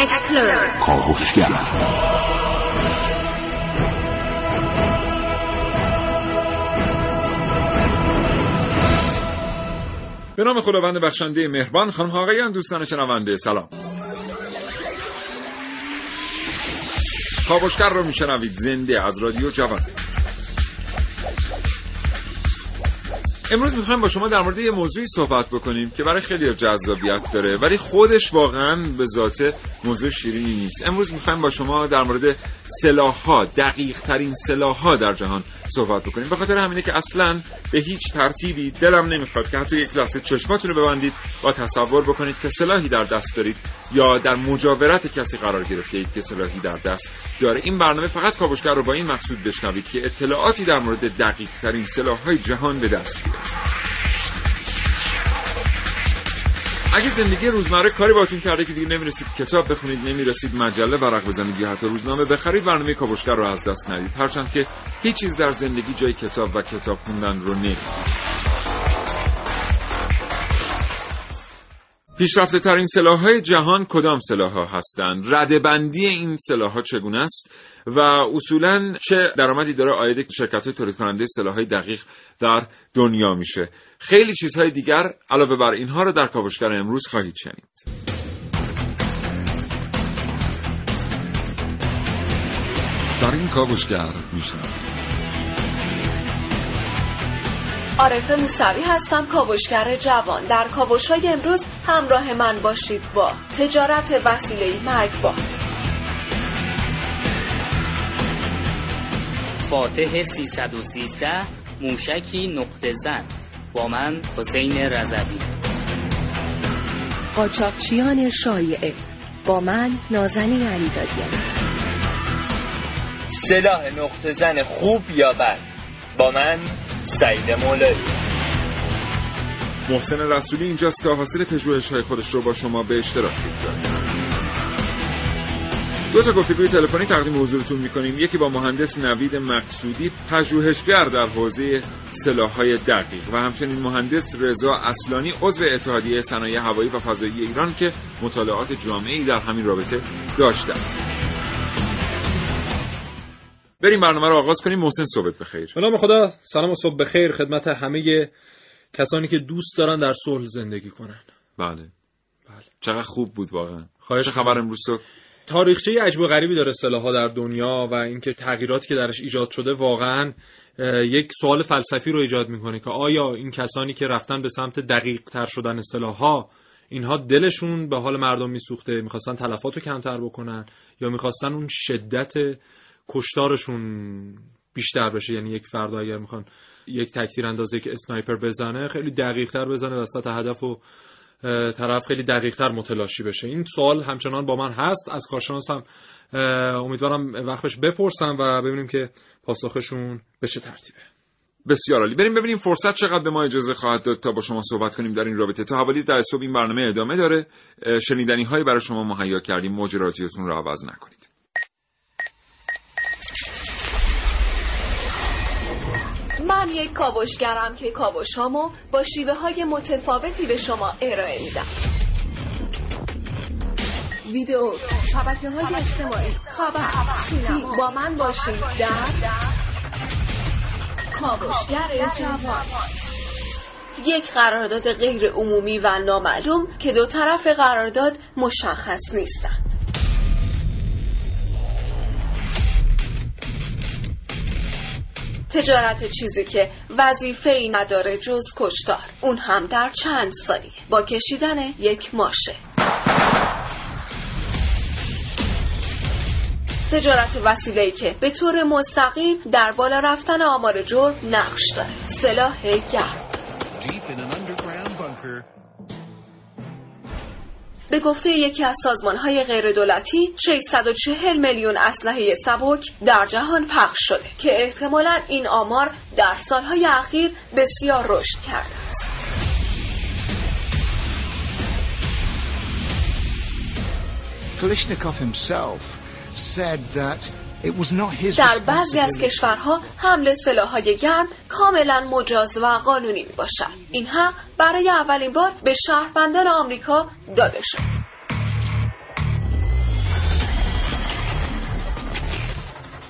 Explore کاوشگر به نام خداوند بخشنده مهربان خانم ها آقایان دوستان شنونده سلام. کاوشگر رو میشنوید زنده از رادیو جوان. امروز می‌خوایم با شما در مورد یه موضوعی صحبت بکنیم که برای خیلی جذابیت داره ولی خودش واقعا به ذات موضوع شیرینی نیست. امروز می‌خوایم با شما در مورد سلاحها دقیق ترین سلاحها در جهان صحبت بکنیم. به خاطر همینه که اصلا به هیچ ترتیبی دلم نمی‌خواد که حتی یک لحظه چشماتون رو ببندید و تصور بکنید که سلاحی در دست دارید یا در مجاورت کسی قرار گرفته اید که سلاحی در دست داره. این برنامه فقط کاوشگر رو با این مقصود بشنوید که اطلاعاتی در مورد دقیق ترین سلاحهای جهان به دست بیارید. اگه زندگی روزمره کاری باتون کرده که دیگه نمی‌رسید کتاب بخونید نمی‌رسید مجله ورق بزنید یا حتی روزنامه بخرید برنامه کاوشگر رو از دست ندید. هرچند که هیچ چیز در زندگی جای کتاب و کتاب خوندن رو نمی‌گیره پیشرفته ترین سلاح های جهان کدام سلاح ها هستند؟ رده بندی این سلاح ها چگونه است؟ و اصولا چه درآمدی داره آید شرکت های تولید کننده سلاح های دقیق در دنیا میشه؟ خیلی چیزهای دیگر علاوه بر اینها رو در کاوشگر امروز خواهید شنید. در این کاوشگر میشنوید. عارف موسوی هستم کاوشگر جوان. در کاوش های امروز همراه من باشید با تجارت وسیله مرگبار. فاتح 313 موشکی نقطه زن. با من حسین رضوی. قاچاقچیان شایعه. با من نازنین علیدادیان. سلاح نقطه زن خوب یا بد؟ با من سعید مولایی محسن رسولی اینجاست که حاصل پژوهش‌های خودش رو با شما به اشتراک می‌گذاره دو تا گفتگوی تلفنی تقدیم حضورتون می‌کنیم. یکی با مهندس نوید مقصودی پژوهشگر در حوزه سلاح‌های دقیق و همچنین مهندس رضا اصلانی عضو اتحادیه صنایع هوایی و فضایی ایران که مطالعات جامعی در همین رابطه داشته است. بریم برنامه رو آغاز کنیم محسن صحبت بخیر به نام خدا سلام و صبح بخیر خدمت همه کسانی که دوست دارن در صلح زندگی کنن. بله. بله. چقدر خوب بود واقعا. خواهش خبر امروز صبح تاریخچه عجب و غریبی داره سلاح‌ها در دنیا و اینکه تغییراتی که درش ایجاد شده واقعا یک سوال فلسفی رو ایجاد می‌کنه که آیا این کسانی که رفتن به سمت دقیق تر شدن سلاح‌ها اینها دلشون به حال مردم میسوخته می‌خواستن تلفات رو کمتر بکنن یا می‌خواستن اون شدت کشتارشون بیشتر بشه. یعنی یک فرد اگر می‌خوان یک تکتیر اندازه که اسنایپر بزنه خیلی دقیق تر بزنه وسط هدف و طرف خیلی دقیق تر متلاشی بشه. این سوال همچنان با من هست. از کارشناس هم امیدوارم وقتش بپرسم و ببینیم که پاسخشون به چه ترتیبه. بسیار عالی. بریم ببینیم فرصت چقدر به ما اجازه خواهد داد تا با شما صحبت کنیم در این رابطه. تا حوالی در صبح این برنامه ادامه داره. شنیدنی هایی برای شما مهیا کردیم. موج رو عوض نکنید. من یک کاوشگرم که کاوش هامو با شیوه های متفاوتی به شما ارائه میدم. ویدیو شبکه های اجتماعی. خبر سینما با من باشید در کاوشگر جوان. یک قرارداد غیر عمومی و نامعلوم که دو طرف قرارداد مشخص نیستند. تجارت چیزی که وظیفه ای نداره جز کشتار. اون هم در چند ثانیه با کشیدن یک ماشه. تجارت وسیله‌ای که به طور مستقیم در بالا رفتن آمار جرم نقش داره. سلاح گرم. به گفته یکی از سازمانهای غیردولتی 640 میلیون اسلحه سبک در جهان پخش شده که احتمالا این آمار در سالهای اخیر بسیار رشد کرده است. Kalishnikov himself said that در بعضی از کشورها حمل سلاحهای گرم کاملا مجاز و قانونی می باشد این حق برای اولین بار به شهروندان آمریکا داده شد.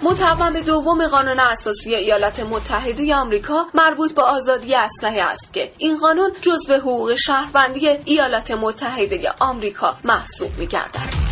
متوم دوم قانون اساسی ایالات متحده آمریکا مربوط به آزادی اسلحه است که این قانون جزو حقوق شهروندی ایالات متحده آمریکا محسوب می‌گردد.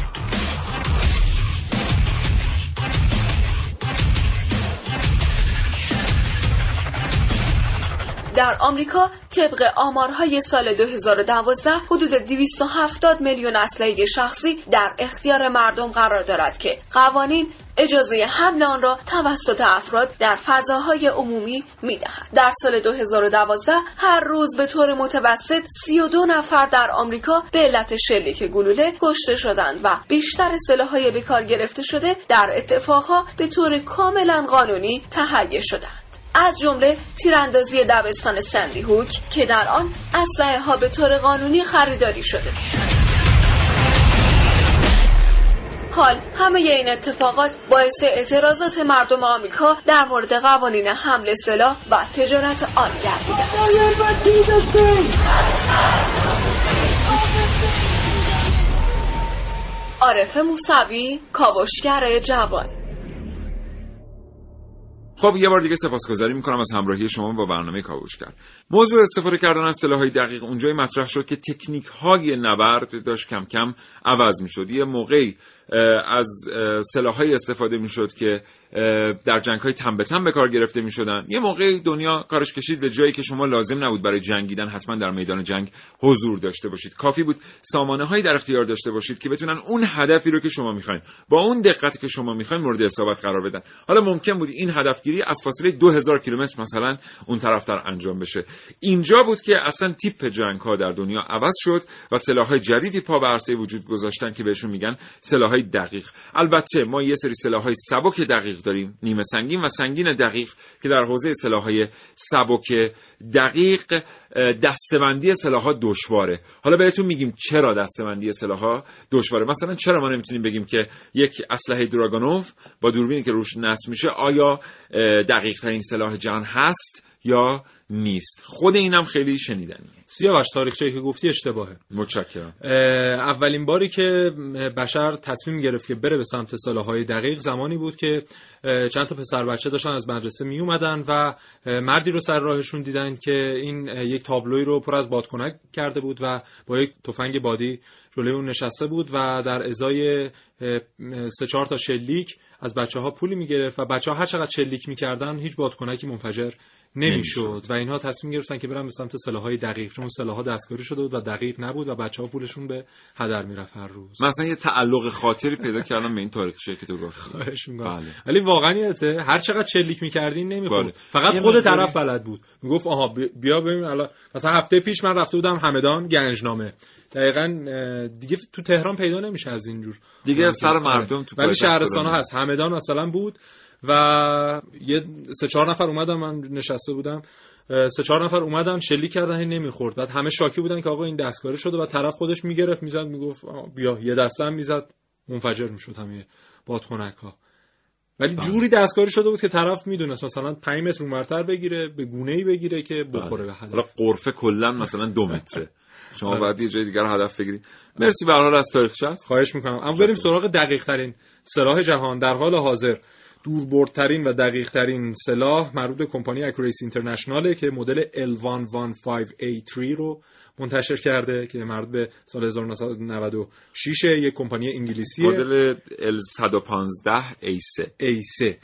در آمریکا طبق آمارهای سال 2012 حدود 270 میلیون اسلحه شخصی در اختیار مردم قرار دارد که قوانین اجازه حمل آن را توسط افراد در فضاهای عمومی می‌دهد. در سال 2012 هر روز به طور متوسط 32 نفر در آمریکا به علت شلیک گلوله کشته شدند و بیشتر سلاحهای به کار گرفته شده در اتفاقها به طور کاملا قانونی تهیه شدند. از جمله تیراندازی دبستان سندی هوک که در آن اسلحه ها به طور قانونی خریداری شده. حال همه این اتفاقات باعث اعتراضات مردم آمریکا در مورد قوانین حمل سلاح و تجارت آن گردیده است. عارف موسوی کاوشگر جوان. خب یه بار دیگه سپاسگزاری می‌کنم از همراهی شما با برنامه کاوشگر موضوع استفاده کردن از های دقیق اونجای مطرح شد که تکنیک های نبرد داشت کم کم عوض می‌شد. یه موقعی از سلاحهای استفاده می‌شد که در جنگ های تن به تن به کار گرفته می شدن یه موقع دنیا کارش کشید به جایی که شما لازم نبود برای جنگیدن حتما در میدان جنگ حضور داشته باشید. کافی بود سامانه هایی در اختیار داشته باشید که بتونن اون هدفی رو که شما می‌خواین با اون دقتی که شما می‌خواین مورد اصابت قرار بدن. حالا ممکن بود این هدفگیری از فاصله 2000 کیلومتر مثلا اون طرفتر انجام بشه. اینجا بود که اصلا تیپ جنگ ها در دنیا عوض شد و سلاح های جدیدی پا به عرصه وجود گذاشتن که بهشون میگن سلاح های دقیق. البته ما یه سری سلاح های سبک دقیق داریم. نیمه سنگین و سنگین دقیق که در حوزه سلاحهای سبک دقیق دستبندی سلاحها دشواره. حالا بهتون میگیم چرا دستبندی سلاحها دشواره. مثلا چرا ما نمی‌تونیم بگیم که یک اسلحه دراگونوف با دوربینی که روش نصب میشه آیا دقیق ترین سلاح جهان هست یا نیست؟ خود اینم خیلی شنیدنیه. سیاوش تاریخچه که گفتی اشتباهه. متشکرم. اولین باری که بشر تصمیم گرفت که بره به سمت های دقیق زمانی بود که چند تا پسر بچه داشتن از مدرسه می اومدن و مردی رو سر راهشون دیدن که این یک تابلوی رو پر از بادکنک کرده بود و با یک تفنگ بادی جلوی اون نشسته بود و در ازای سه چهار تا شلیک از بچه ها پولی می‌گرفت و بچه ها هر چقدر شلیک می‌کردن هیچ بادکنکی منفجر نمی‌شد و اینها تصمیم گرفتن که برن به سمت های دقیق چون ها دستکاری شده بود و دقیق نبود و بچه ها پولشون به هدر می‌رفت هر روز. مثلا یه تعلق خاطری پیدا کردم به این تاریخ که تو گفتی. بله. ولی واقعیته هر چقدر چلیک می‌کردین نمی‌خورد. بله. فقط خود طرف بلد بود. می‌گفت آها بیا ببین الان مثلا هفته پیش من رفته بودم همدان گنجنامه. دقیقا دیگه تو تهران پیدا نمیشه از اینجور دیگه سر مردم تو ولی شهرستان ها هست. همدان مثلا بود و یه سه چهار نفر اومدن من نشسته بودم. سه چهار نفر اومدن شلیک کردن این نمی‌خورد. بعد همه شاکی بودن که آقا این دستکاری شده و طرف خودش می‌گرفت می‌زد می‌گفت بیا یه دسته هم می‌زد منفجر می‌شد همه بادکنک ها ولی بله. جوری دستکاری شده بود که طرف می‌دونست مثلا 5 متر اونورتر بگیره به گونه ای بگیره که بخوره به هدف. حالا قرفه کلا مثلا دو متره. شما بله. باید یه جای دیگر هدف بگیرید. مرسی به حال از تاریخ خواهش می‌کنم. اما بریم سراغ دقیق ترین سلاح جهان. در حال حاضر دوربردترین و دقیق ترین سلاح مربوط به کمپانی اکوریس اینترنشناله که مدل L115A3 رو منتشر کرده که مربوط به سال 1996 یک کمپانی انگلیسی مدل L115A3 A3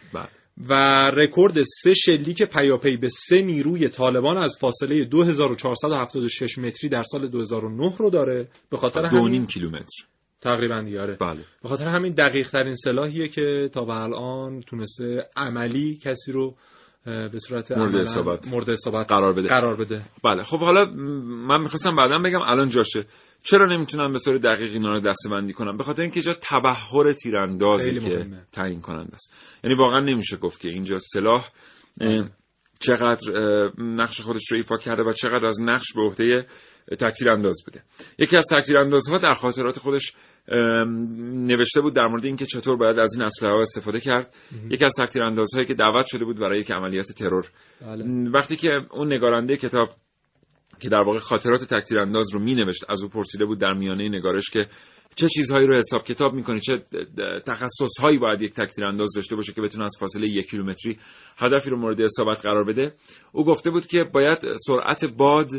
و رکورد سه شلیک پیاپی به سه نیروی طالبان از فاصله 2476 متری در سال 2009 رو داره. به خاطر همین کیلومتر. تقریبا دیاره بله. به خاطر همین دقیق ترین سلاحیه که تا به الان تونسته عملی کسی رو به صورت مورد اصابت مورد اصابت قرار بده. قرار بده. بله. خب حالا من می‌خواستم بعدا بگم الان جاشه. چرا نمی‌تونن به صورت دقیق اینا رو دستبندی کنن به خاطر اینکه جا تبحر تیراندازی که تعیین کننده است. یعنی واقعا نمیشه گفت که اینجا سلاح چقدر نقش خودش رو ایفا کرده و چقدر از نقش به عهده تکتیر انداز بده یکی از تکتیر اندازها در خاطرات خودش نوشته بود در مورد اینکه چطور باید از این اسلحه استفاده کرد. یکی از تکتیر اندازهایی که دعوت شده بود برای یک عملیات ترور. بله. وقتی که اون نگارنده کتاب که در واقع خاطرات تکتیر انداز رو می نوشت از او پرسیده بود در میانه نگارش که چه چیزهایی رو حساب کتاب می‌کنه چه تخصصهایی باید یک تکتیر انداز داشته باشه که بتونه از فاصله یک کیلومتری هدفی رو مورد اصابت قرار بده؟ او گفته بود که باید سرعت باد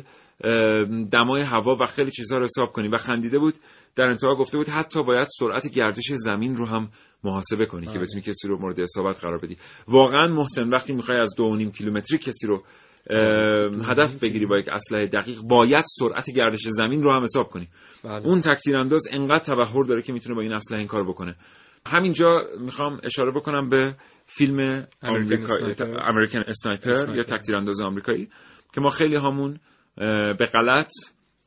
دمای هوا و خیلی چیزها رو حساب کنی و خندیده بود در انتها گفته بود حتی باید سرعت گردش زمین رو هم محاسبه کنی که بله. بتونی کسی رو مورد اصابت قرار بدی واقعا محسن وقتی می‌خوای از دو نیم کیلومتری کسی رو هدف بگیری با یک اسلحه دقیق باید سرعت گردش زمین رو هم حساب کنی بله. اون تکتیر انداز انقدر تبحر داره که می‌تونه با این اسلحه این کار بکنه همینجا می‌خوام اشاره بکنم به فیلم اسنایپر. امریکن اسنایپر اسنایپر. یا تکتیر انداز آمریکایی که ما خیلی همون به غلط.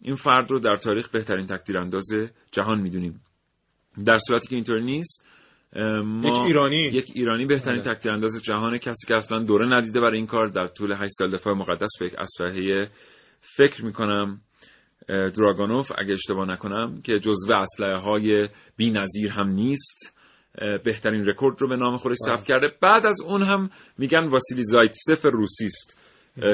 این فرد رو در تاریخ بهترین تکتیر انداز جهان می‌دونیم. در صورتی که اینطور نیست ما یک ایرانی. یک ایرانی بهترین بله. تکتیر انداز جهانه کسی که اصلا دوره ندیده برای این کار در طول 8 سال دفاع مقدس به یک اسلحه فکر می‌کنم. دراگانوف اگه اشتباه نکنم که جزو اسلحه های بی نظیر هم نیست. بهترین رکورد رو به نام خودش ثبت کرده. بعد از اون هم میگن واسیلی زایتسف روسی است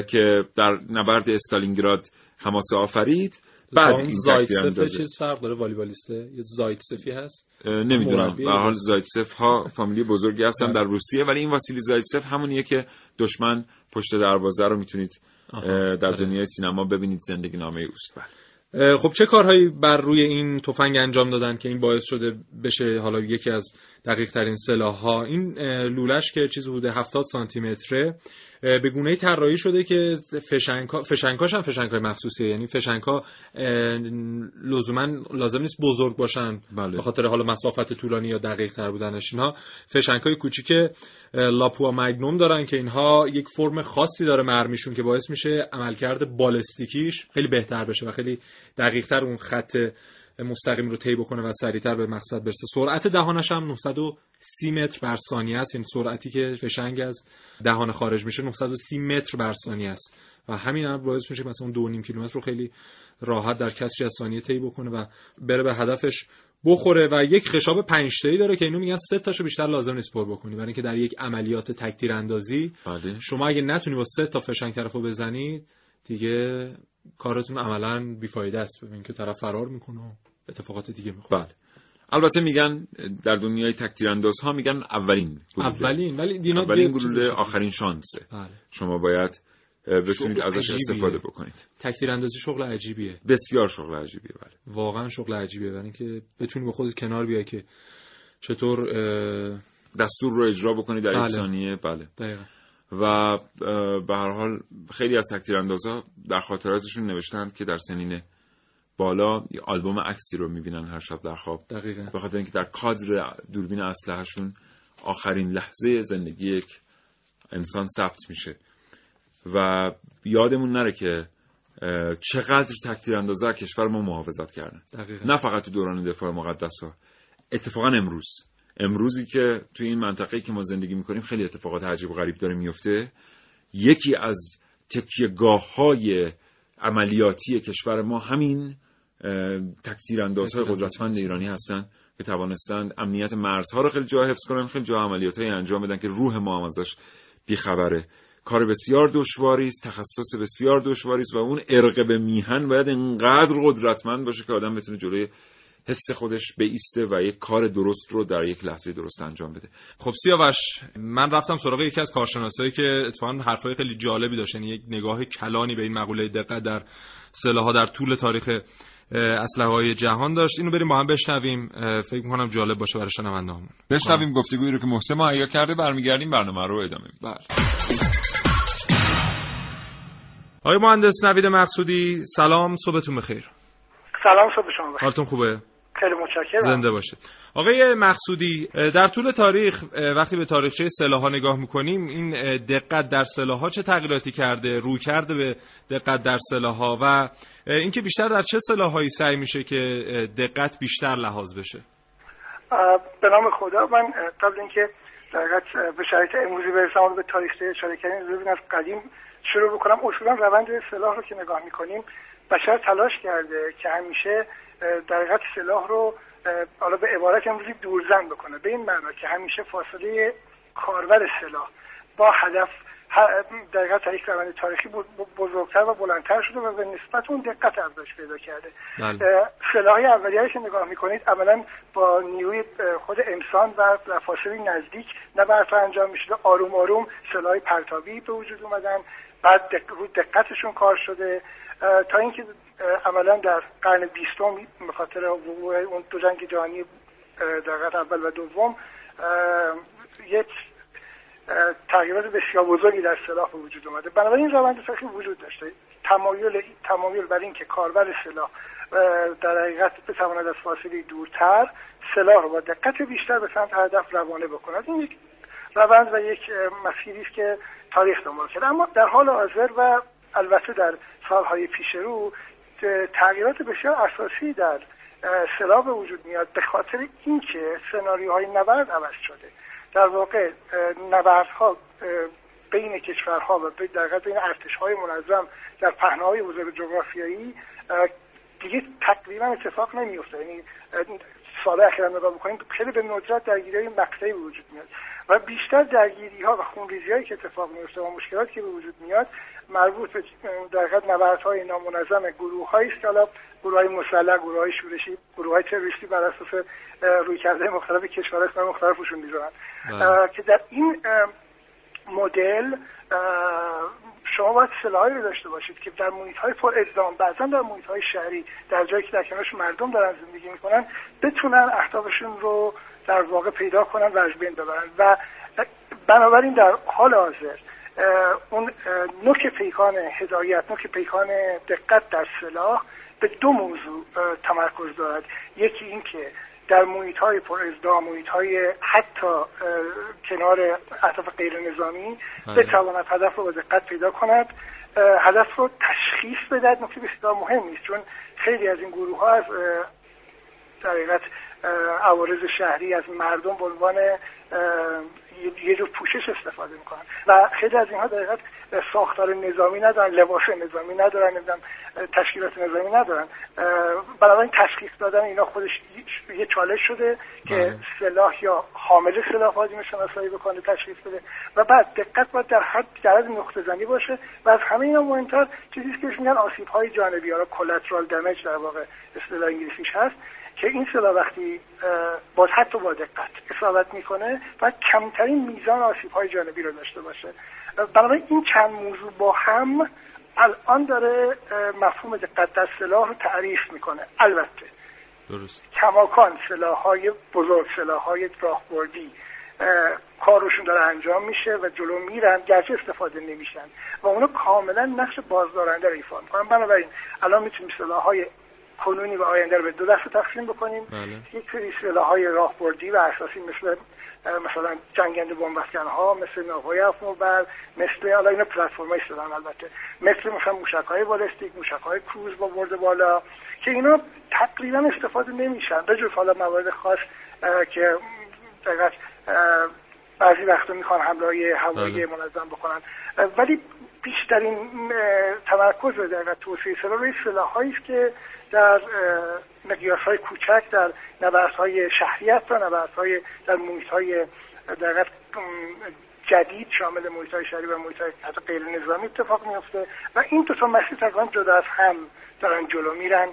که در نبرد استالینگراد هماسه آفرید. بعد این زایتسف چیز فرق داره؟ والیبالیسته؟ یه زایتسفی هست؟ نمی‌دونم. به حال بوده. زایتسف ها فامیلی بزرگی هستن در روسیه ولی این واسیلی زایتسف همونیه که دشمن پشت دروازه رو می‌تونید در آره. دنیای سینما ببینید. زندگی نامه اوست. بله. خب چه کارهایی بر روی این تفنگ انجام دادن که این باعث شده بشه حالا یکی از دقیق ترین سلاح ها این لولش که چیز حدود 70 سانتی متره به گونه طراحی شده که فشنگا فشنگاش هم فشنگای مخصوصیه. یعنی فشنگا لزوما لازم نیست بزرگ باشن. بله. به خاطر حالا مسافت طولانی یا دقیق تر بودنش اینها فشنگای کوچیک لاپوا مگنوم دارن که اینها یک فرم خاصی داره مرمیشون که باعث میشه عملکرد بالستیکیش خیلی بهتر بشه و خیلی دقیق تر اون خط مستقیم رو طی بکنه و سریعتر به مقصد برسه. سرعت دهانش هم 930 متر بر ثانیه است. یعنی سرعتی که فشنگ از دهان خارج میشه 930 متر بر ثانیه است. و همین هم باعث میشه مثلا اون 2.5 کیلومتر رو خیلی راحت در کسری از ثانیه طی بکنه و بره به هدفش بخوره. و یک خشاب پنج تایی داره که اینو میگن سه تاشو بیشتر لازم نیست پر بکنی. برای اینکه در یک عملیات تکتیر اندازی بله. شما اگه نتونی با سه تا فشنگ طرفو بزنید دیگه کارتون عملا بیفایده است. ببین که طرف فرار می‌کنه و اتفاقات دیگه می‌خوره. بله. البته میگن در دنیای تکتیر انداز ها میگن اولین گلوله. اولین ولی دینا اولین گلوله. آخرین شانسه. بله. شما باید بتونید ازش عجیبیه. استفاده بکنید. تکتیر اندازی شغل عجیبیه. بسیار شغل عجیبیه بله. واقعا شغل عجیبیه. برای اینکه بتونی با خودت کنار بیای که چطور دستور رو اجرا بکنید در یک بله. ثانیه بله. دقیقا. و به هر حال خیلی از تکتیراندازا در خاطراتشون نوشتند که در سنین بالا یه آلبوم عکسی رو می‌بینن هر شب در خواب. دقیقا. به خاطر اینکه در کادر دوربین اسلحهشون آخرین لحظه زندگی یک انسان ثبت میشه. و یادمون نره که چقدر تکتیر اندازه کشور ما محافظت کردن. دقیقا. نه فقط تو دوران دفاع مقدس ها اتفاقا امروز. امروزی که تو این منطقه که ما زندگی می‌کنیم خیلی اتفاقات عجیب و غریب داره میفته یکی از تکیهگاه های عملیاتی کشور ما همین اه، تکتیر اندازهای قدرتمند ایرانی هستن که توانستند امنیت مرزها رو خیلی جا حفظ کنن خیلی جا عملیات انجام بدن که روح ما هم ازش بیخبره. کار بسیار دشواری است تخصص بسیار دشواری است و اون ارق به میهن باید انقدر قدرتمند باشه که آدم بتونه جلوی حس خودش بیسته و یک کار درست رو در یک لحظه درست انجام بده. خب سیاوش من رفتم سراغ یکی از کارشناسایی که اتفاقا حرفای خیلی جالبی داشت یعنی یک نگاه کلانی به این مقوله دقت در سلاح‌ها در طول تاریخ اسلحه های جهان داشت. اینو بریم با هم بشنویم. فکر می‌کنم جالب باشه برای شنوندهامون بشنویم گفتگویی رو که محسن مهیا کرده. برمیگردیم برنامه رو ادامه میدیم. بله. آقای مهندس نوید مقصودی سلام صبحتون بخیر. سلام صبح شما بخیر. حالتون خوبه؟ خیلی متشکرم. زنده باشه آقای مقصودی در طول تاریخ وقتی به تاریخچه سلاح‌ها نگاه می‌کنیم این دقت در سلاح‌ها چه تغییراتی کرده؟ رو کرده به دقت در سلاح‌ها و اینکه بیشتر در چه سلاح‌هایی سعی میشه که دقت بیشتر لحاظ بشه؟ به نام خدا من قبل اینکه در به شرایط امروزی برسم به تاریخچه اشاره کردیم ببین از قدیم شروع بکنم. اصولا روند سلاح رو که نگاه می‌کنیم بشر تلاش کرده که همیشه در حقیقت سلاح رو حالا به عبارت امروزی دورزن بکنه. به این معنا که همیشه فاصله کاربر سلاح با هدف در در یک روند تاریخی بزرگتر و بلندتر شده و به نسبت اون دقت افزایش پیدا کرده. بله. سلاح اولیه که نگاه می‌کنید عملا با نیروی خود انسان و فاصله نزدیک نبرد انجام می‌شده. آروم آروم سلاح پرتابی به وجود اومدن. بعد دق... رو دقتشون کار شده. تا اینکه عملا در قرن بیستم به خاطر وقوع اون دو جنگ جهانی در اول و دوم یک تغییرات بسیار بزرگی در سلاح به وجود اومده. بنابراین این روند تاریخی وجود داشته. تمایل تمایل بر اینکه کاربر سلاح در حقیقت بتواند از فاصله دورتر سلاح با دقت بیشتر به سمت هدف روانه بکند. این یک روند و یک مسیری است که تاریخ دنبال کرده. اما در حال حاضر و البته در سالهای پیش رو تغییرات بسیار اساسی در سلاح به وجود میاد به خاطر اینکه سناریوهای نبرد عوض شده. در واقع نبردها بین کشورها و در بین ارتشهای منظم در پهناهای بزرگ جغرافیایی دیگه تقریبا اتفاق نمیفته یعنی سال اخیرا نگاه بکنیم خیلی به ندرت درگیری های مقطعی به وجود میاد. و بیشتر درگیری ها و خونریزی هایی که اتفاق میفته و مشکلاتی که به وجود میاد مربوط به در حقیقت نبردهای نامنظم گروه هایی است که حالا گروه های مسلح گروه های شورشی گروه های تروریستی بر اساس روی کرده مختلف کشورها مختلفشون می‌ذارن. بله. که در این مدل شما باید سلاحی رو داشته باشید که در محیط های پر ادام بعضا در محیط های شهری در جایی که در کنارش مردم دارن زندگی می‌کنن بتونن اهدافشون رو در واقع پیدا کنن و از بین ببرن. و بنابراین در حال حاضر اون نوک پیکان هدایت نوک پیکان دقت در سلاح به دو موضوع تمرکز دارد. یکی این که در محیط های پر ازدام محیط های حتی کنار اطراف غیر نظامی بله. بتواند هدف رو با دقت پیدا کند هدف رو تشخیص بدهد نکته بسیار مهم است چون خیلی از این گروه ها از در حقیقت عوارض شهری از مردم به عنوان یه جور پوشش استفاده می‌کنن. و خیلی از اینها در ساختار نظامی ندارن لباس نظامی ندارن نمی‌دونم تشکیلات نظامی ندارن. بنابراین تشخیص دادن اینا خودش یه چالش شده که بله. سلاح یا حامل سلاح حاجم شناسایی بکنه تشخیص بده. و بعد دقت باید در حد در نقطه زنی باشه. و از همه اینا مهمتر چیزی که میگن آسیب های جانبی ها کلاترال دمیج در واقع اصطلاح انگلیسیش هست. که این سلاح وقتی باز حتی با دقت اصابت می‌کنه و کمترین میزان آسیب های جانبی رو داشته باشه. بنابراین این چند موضوع با هم الان داره مفهوم دقت در سلاح رو تعریف می‌کنه. البته درست. کماکان سلاح های بزرگ سلاح های راهبردی کارشون داره انجام میشه و جلو میرن گرچه استفاده نمیشن و اونا کاملا نقش بازدارنده رو ایفا می‌کنن. بنابراین الان می‌تونیم سلاح های کنونی و آینده رو به دو دسته تقسیم بکنیم بله. یک سری سلاح های راهبردی و اساسی مثل مثلا جنگنده بمبافکن ها مثل ناوهای افموبر مثل حالا اینا پلتفرم های البته مثل مثلا موشک های بالستیک موشک های کروز با برد بالا که اینا تقریبا استفاده نمیشن به جز حالا موارد خاص که دقیقا بعضی وقتا می‌خوان حمله هوایی بله. منظم بکنن. ولی بیشترین تمرکز در توسعه سلاح روی سلاح است که در مقیاس های کوچک در نبرس های شهریت و نبرس های در محیط های در جدید شامل محیط های شهری و محیط های حتی غیر نظامی اتفاق میفته و این دو تا مسیر تقریبا جدا از هم دارن جلو میرن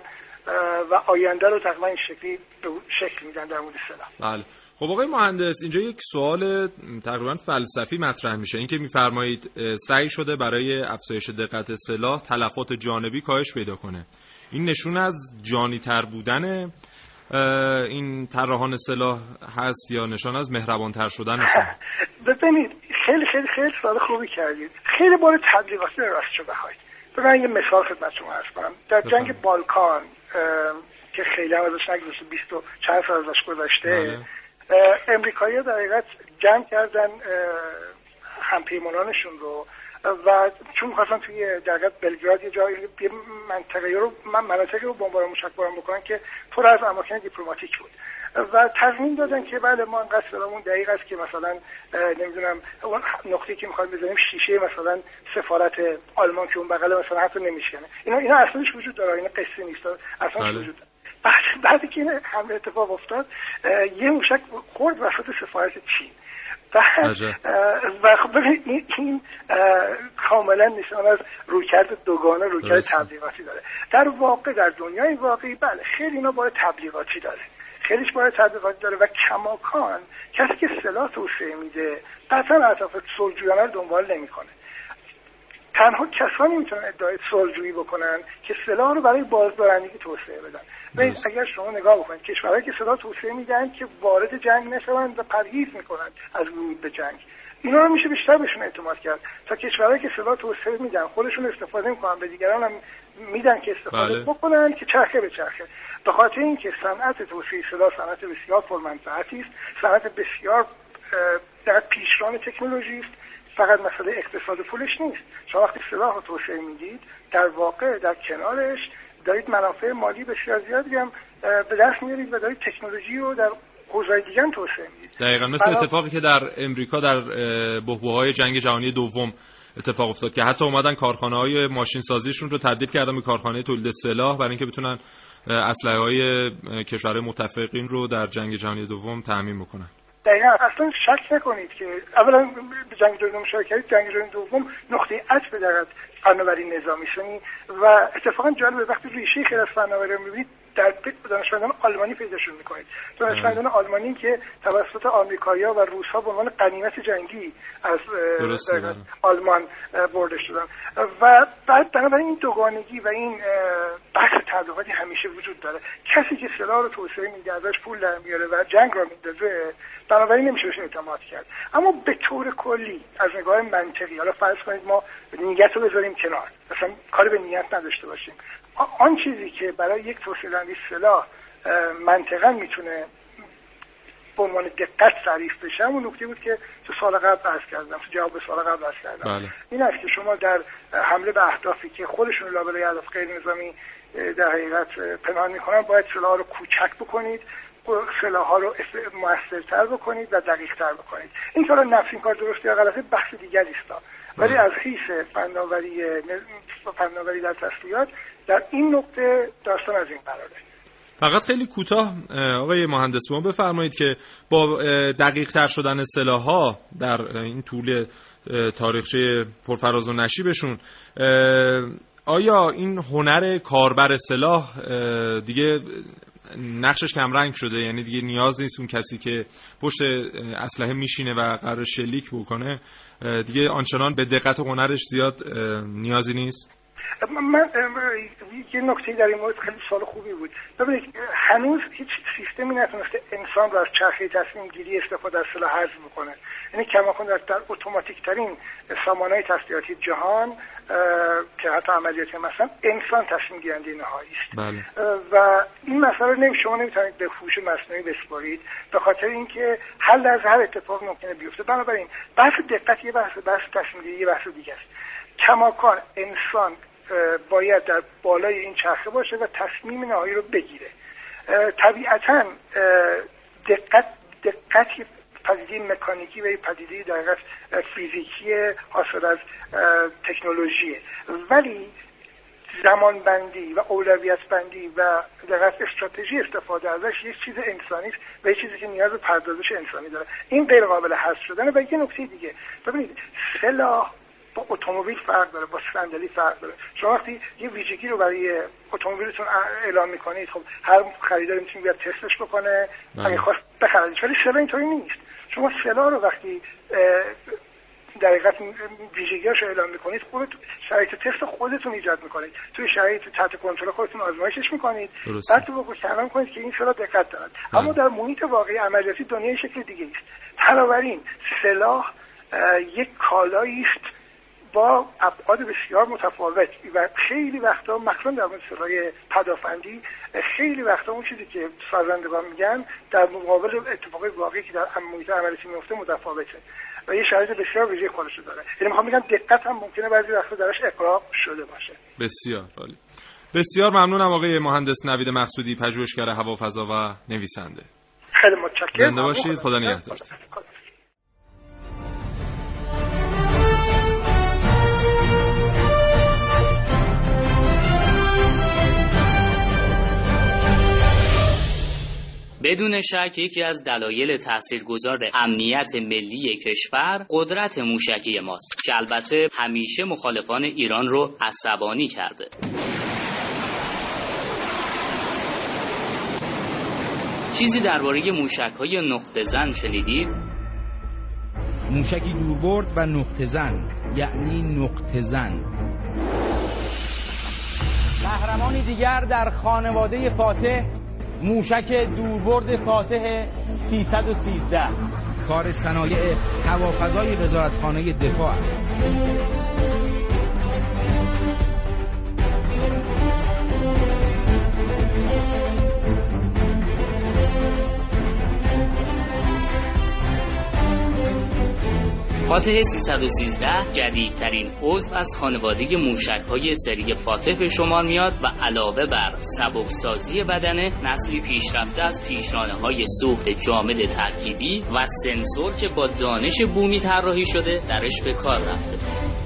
و آینده رو تقریبا این شکلی شکل میدن در مورد سلاح. بله. خب آقای مهندس اینجا یک سوال تقریبا فلسفی مطرح میشه. اینکه میفرمایید سعی شده برای افزایش دقت سلاح تلفات جانبی کاهش پیدا کنه. این نشون از جانی تر بودن این طراحان سلاح هست یا نشان از مهربان تر شدنشون؟ ببینید خیلی خیلی خیلی سوال خوبی کردید. خیلی بار تبلیغات راست شده بخواید ببین یه مثال خدمت شما هست کنم. در جنگ بالکان که خیلی هم ازش نگذاشته بیست و چند سال ازش گذشته بله. امریکایی در حقیقت جمع کردن همپیمانانشون رو. و چون می‌خواستن توی در بلگراد یه جایی یه منطقه رو من مناطقی رو بمباران موشکباران بکنن که پر از اماکن دیپلماتیک بود. و تضمین دادن که بله ما انقدر سلامون دقیق است که مثلا نمی‌دونم اون نقطه که می‌خوایم بزنیم شیشه مثلا سفارت آلمان که اون بغل مثلا حتی نمیشکنه. اینا اینا اصلش وجود داره اینا قصه نیست. اصلا بله. وجود داره. بعد بعد که این حمله اتفاق افتاد یه موشک خورد وسط سفارت چین. و خب این, این کاملا نشان از رویکرد دوگانه رویکرد تبلیغاتی داره. در واقع در دنیای واقعی بله خیلی اینا باید تبلیغاتی داره. خیلیش باید تبلیغاتی داره و کماکان کسی که سلاح توسعه میده قطعا اطراف صلحجویانه دنبال نمی‌کنه. تنها کسانی می‌تونن ادعای صلحجویی بکنن که سلاح رو برای بازدارندگی توسعه بدن. و اگر شما نگاه بکنید کشورهایی که سلاح توسعه میدن که وارد جنگ نشوند و پرهیز می‌کنن از ورود به جنگ. اینا رو میشه بیشتر بهشون اعتماد کرد. تا کشورهایی که سلاح توسعه میدن خودشون استفاده می‌کنن به دیگران هم میدن که استفاده بله. بکنن که چرخه به چرخه. به خاطر اینکه صنعت توسعه سلاح صنعت بسیار پرمنفعتی است. صنعت بسیار در پیشران تکنولوژی است. فقط مسئله اقتصاد پولش نیست. شما وقتی سلاح رو توسعه می‌دید در واقع در کنارش دارید منافع مالی بسیار زیادی هم به دست میارید و دارید تکنولوژی رو در حوزه‌های دیگه توسعه می‌دید. دقیقا مثل اتفاقی که در امریکا در بحبوهای جنگ جهانی دوم اتفاق افتاد که حتی اومدن کارخانه های ماشین سازیشون رو تبدیل کردن به کارخانه تولید سلاح برای اینکه بتونن اسلحه های کشورهای متفقین رو در جنگ جهانی دوم تامین بکنن. دقیقا اصلا شک نکنید که اولا به جنگ دوم مشارکت جنگ جهانی دوم نقطه عطف در فناوری نظامی شنی و اتفاقا جالبه وقتی ریشه خیلی از فناوری رو می‌بینید در دانشمندان آلمانی پیداشون می‌کنید دانشمندان آلمانی که توسط آمریکایی‌ها و روس‌ها به عنوان قنیمت جنگی از بله. آلمان برده شدن و بعد بنابراین این دوگانگی و این بحث تبلیغاتی همیشه وجود داره. کسی که سلاح رو توسعه میده ازش پول در میاره و جنگ را میندازه بنابراین نمیشه بهش اعتماد کرد. اما به طور کلی از نگاه منطقی حالا فرض کنید ما نیت رو بذاریم کنار. مثلا کاری به نیت نداشته باشیم. آن چیزی که برای یک توسعه سلاح منطقا می‌تونه به عنوان دقت تعریف بشه اون نکته بود که تو سال قبل بحث کردم تو جواب سال قبل بحث کردم. بله. این است که شما در حمله به اهدافی که خودشون لابلای اهداف غیر نظامی در حقیقت پنهان می‌کنن باید سلاح رو کوچک بکنید سلاح ها رو موثرتر بکنید و دقیق تر بکنید. این کار نفس این کار درستی یا غلطه بحث دیگری است ولی از حیث فناوری فناوری در تسلیحات در این نقطه داستان از این قراره. فقط خیلی کوتاه آقای مهندس ما بفرمایید که با دقیق تر شدن سلاح ها در این طول تاریخچه پرفراز و نشیبشون آیا این هنر کاربر سلاح دیگه نقشش کمرنگ شده؟ یعنی دیگه نیاز نیست اون کسی که پشت اسلحه میشینه و قرار شلیک بکنه دیگه آنچنان به دقت هنرش زیاد نیازی نیست؟ من یه نکته در این مورد خیلی سال خوبی بود. ببینید هنوز هیچ سیستمی نتونسته انسان رو از چرخه تصمیم گیری استفاده از سلاح حذف بکنه. یعنی کماکان در, در اتوماتیک ترین سامانه تسلیحاتی جهان که حتی عملیاتی مثلا انسان تصمیم گیرنده نهایی است. بله. و این مسئله رو شما نمی‌تونید به فوش مصنوعی بسپارید به خاطر اینکه حل از هر اتفاق ممکنه بیفته. بنابراین بحث دقت یه بحث بحث تصمیم گیری یه بحث دیگه است. کماکان انسان باید در بالای این چرخه باشه و تصمیم نهایی رو بگیره. طبیعتا دقت دقتی پدیده مکانیکی و پدیده در فیزیکی حاصل از تکنولوژیه. ولی زمان بندی و اولویت بندی و در استراتژی استفاده ازش یک چیز انسانی است و یک چیزی که نیاز به پردازش انسانی داره. این غیر قابل حذف شدنه و یه نکته دیگه. ببینید سلاح با اتومبیل فرق داره با صندلی فرق داره. شما وقتی یه ویژگی رو برای اتومبیلتون اعلام می‌کنید خب هر خریدار می‌تونه بیاد تستش بکنه بله. اگه خواست بخریدش ولی سلاح اینطوری نیست. شما سلاح رو وقتی در حقیقت ویژگیاش اعلام می‌کنید خودت شرایط تست خودتون ایجاد می‌کنید. توی شرایط تحت کنترل خودتون آزمایشش می‌کنید. بعد تو بگو کنید که این سلاح دقت دارد. بله. اما در محیط واقعی عملیاتی دنیای شکل دیگه است بنابراین سلاح یک کالایی است با ابعاد بسیار متفاوت و خیلی وقتا مخصوصا در مورد سلاح پدافندی خیلی وقتا اون چیزی که سازندگان میگن در مقابل اتفاقی واقعی که در محیط عملیاتی میفته متفاوته و یه شرایط بسیار ویژه خودش داره. یعنی می‌خوام بگم دقت هم ممکنه بعضی وقتا درش اقراق شده باشه. بسیار عالی. بسیار ممنونم آقای مهندس نوید مقصودی پژوهشگر هوافضا و نویسنده. خیلی متشکرم. زنده باشید. خدا نگهدارتون. بدون شک یکی از دلایل تاثیرگذار امنیت ملی کشور قدرت موشکی ماست که البته همیشه مخالفان ایران رو عصبانی کرده چیزی درباره موشک های نقطه زن شنیدید؟ موشکی دوربرد و نقطه زن یعنی نقطه زن قهرمانی دیگر در خانواده فاتح موشک دوربرد فاتح 313 کار صنایع هوافضای وزارتخانه دفاع است. فاتح 313 جدیدترین عضو از خانواده موشک های سری فاتح به شمار میاد و علاوه بر سبکسازی بدن نسلی پیشرفته از پیشرانه های سوخت جامد ترکیبی و سنسور که با دانش بومی طراحی شده درش به کار رفته.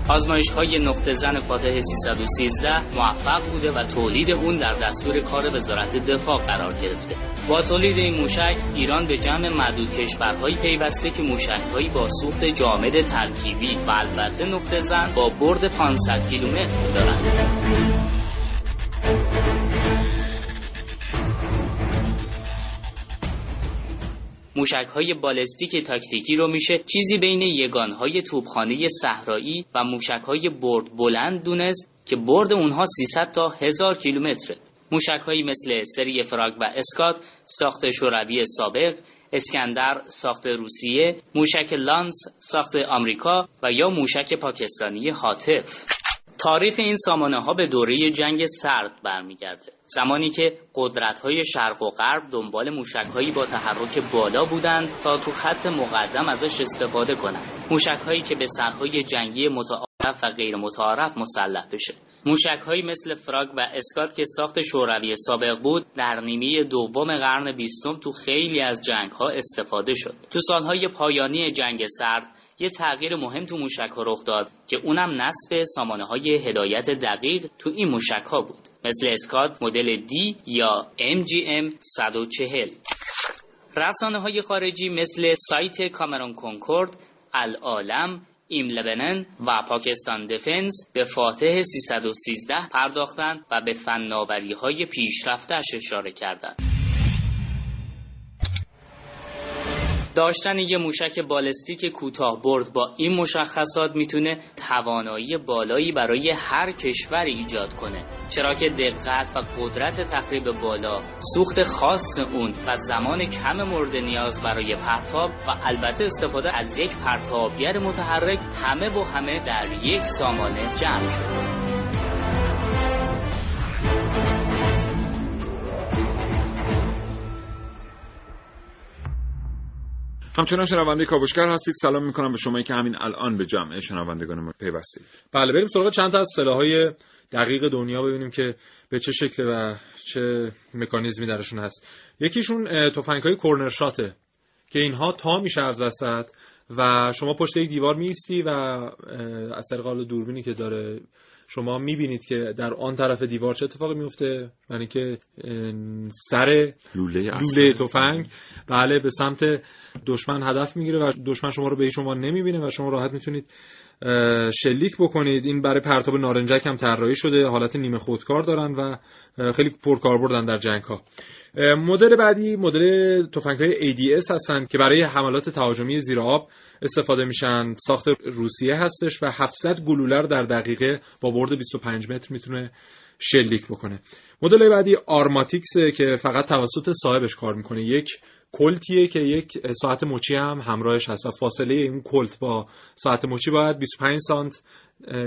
آزمایش های نقطه زن فاتح 313 موفق بوده و تولید اون در دستور کار وزارت دفاع قرار گرفته. با تولید این موشک ایران به جمع معدود کشورهایی پیوسته که موشکهایی با سوخت جامد ترکیبی و البته نقطه زن با برد 500 کیلومتر دارند موشک های بالستیک تاکتیکی رو میشه چیزی بین یگان های توپخانه صحرایی و موشک های برد بلند دونست که برد اونها 300 تا 1000 کیلومتره. موشک هایی مثل سری فراگ و اسکات ساخت شوروی سابق اسکندر ساخت روسیه موشک لانس ساخت آمریکا و یا موشک پاکستانی حاطف. تاریخ این سامانه ها به دوره جنگ سرد برمیگرده. زمانی که قدرت های شرق و غرب دنبال موشک هایی با تحرک بالا بودند تا تو خط مقدم ازش استفاده کنند. موشک که به سرهای جنگی متعارف و غیر متعارف مسلح بشه. موشک هایی مثل فراگ و اسکات که ساخت شوروی سابق بود در نیمه دوم قرن بیستم تو خیلی از جنگ ها استفاده شد. تو سالهای پایانی جنگ سرد یه تغییر مهم تو موشک ها رخ داد که اونم نصب سامانه های هدایت دقیق تو این موشک ها بود. مثل اسکات مدل دی یا MGM 140 رسانه های خارجی مثل سایت کامرون کنکورد العالم ایم لبنن و پاکستان دفنس به فاتح 313 پرداختند و به فناوری های پیشرفتش اشاره کردند. داشتن یه موشک بالستیک کوتاه برد با این مشخصات می‌تونه توانایی بالایی برای هر کشور ایجاد کنه. چرا که دقت و قدرت تخریب بالا سوخت خاص اون و زمان کم مورد نیاز برای پرتاب و البته استفاده از یک پرتابگر متحرک همه با همه در یک سامانه جمع شده همچنان شنونده کاوشگر هستید. سلام می‌کنم به شما که همین الان به جمع شنوندگان ما پیوستید. بله بریم سراغ چند تا از سلاحهای دقیق دنیا ببینیم که به چه شکل و چه مکانیزمی درشون هست. یکیشون تفنگ های کورنر شاته که اینها تا میشه از وسط و شما پشت یک دیوار میستی و از طریق دوربینی که داره شما می‌بینید که در آن طرف دیوار چه اتفاقی میفته یعنی که سر لوله, لوله تفنگ. بله به سمت دشمن هدف می‌گیره و دشمن شما رو به شما نمی‌بینه و شما راحت می‌تونید شلیک بکنید. این برای پرتاب نارنجک هم طراحی شده. حالت نیمه خودکار دارن و خیلی پرکاربردن در جنگ ها مدل بعدی مدل تفنگ های ADS هستند که برای حملات تهاجمی زیر آب استفاده میشن. ساخت روسیه هستش و 700 گلوله در دقیقه با برد 25 متر می‌تونه شلیک بکنه. مدل بعدی آرماتیکس که فقط توسط صاحبش کار می‌کنه. یک کلتیه که یک ساعت مچی هم همراهش هست و فاصله این کلت با ساعت مچی باید 25 سانت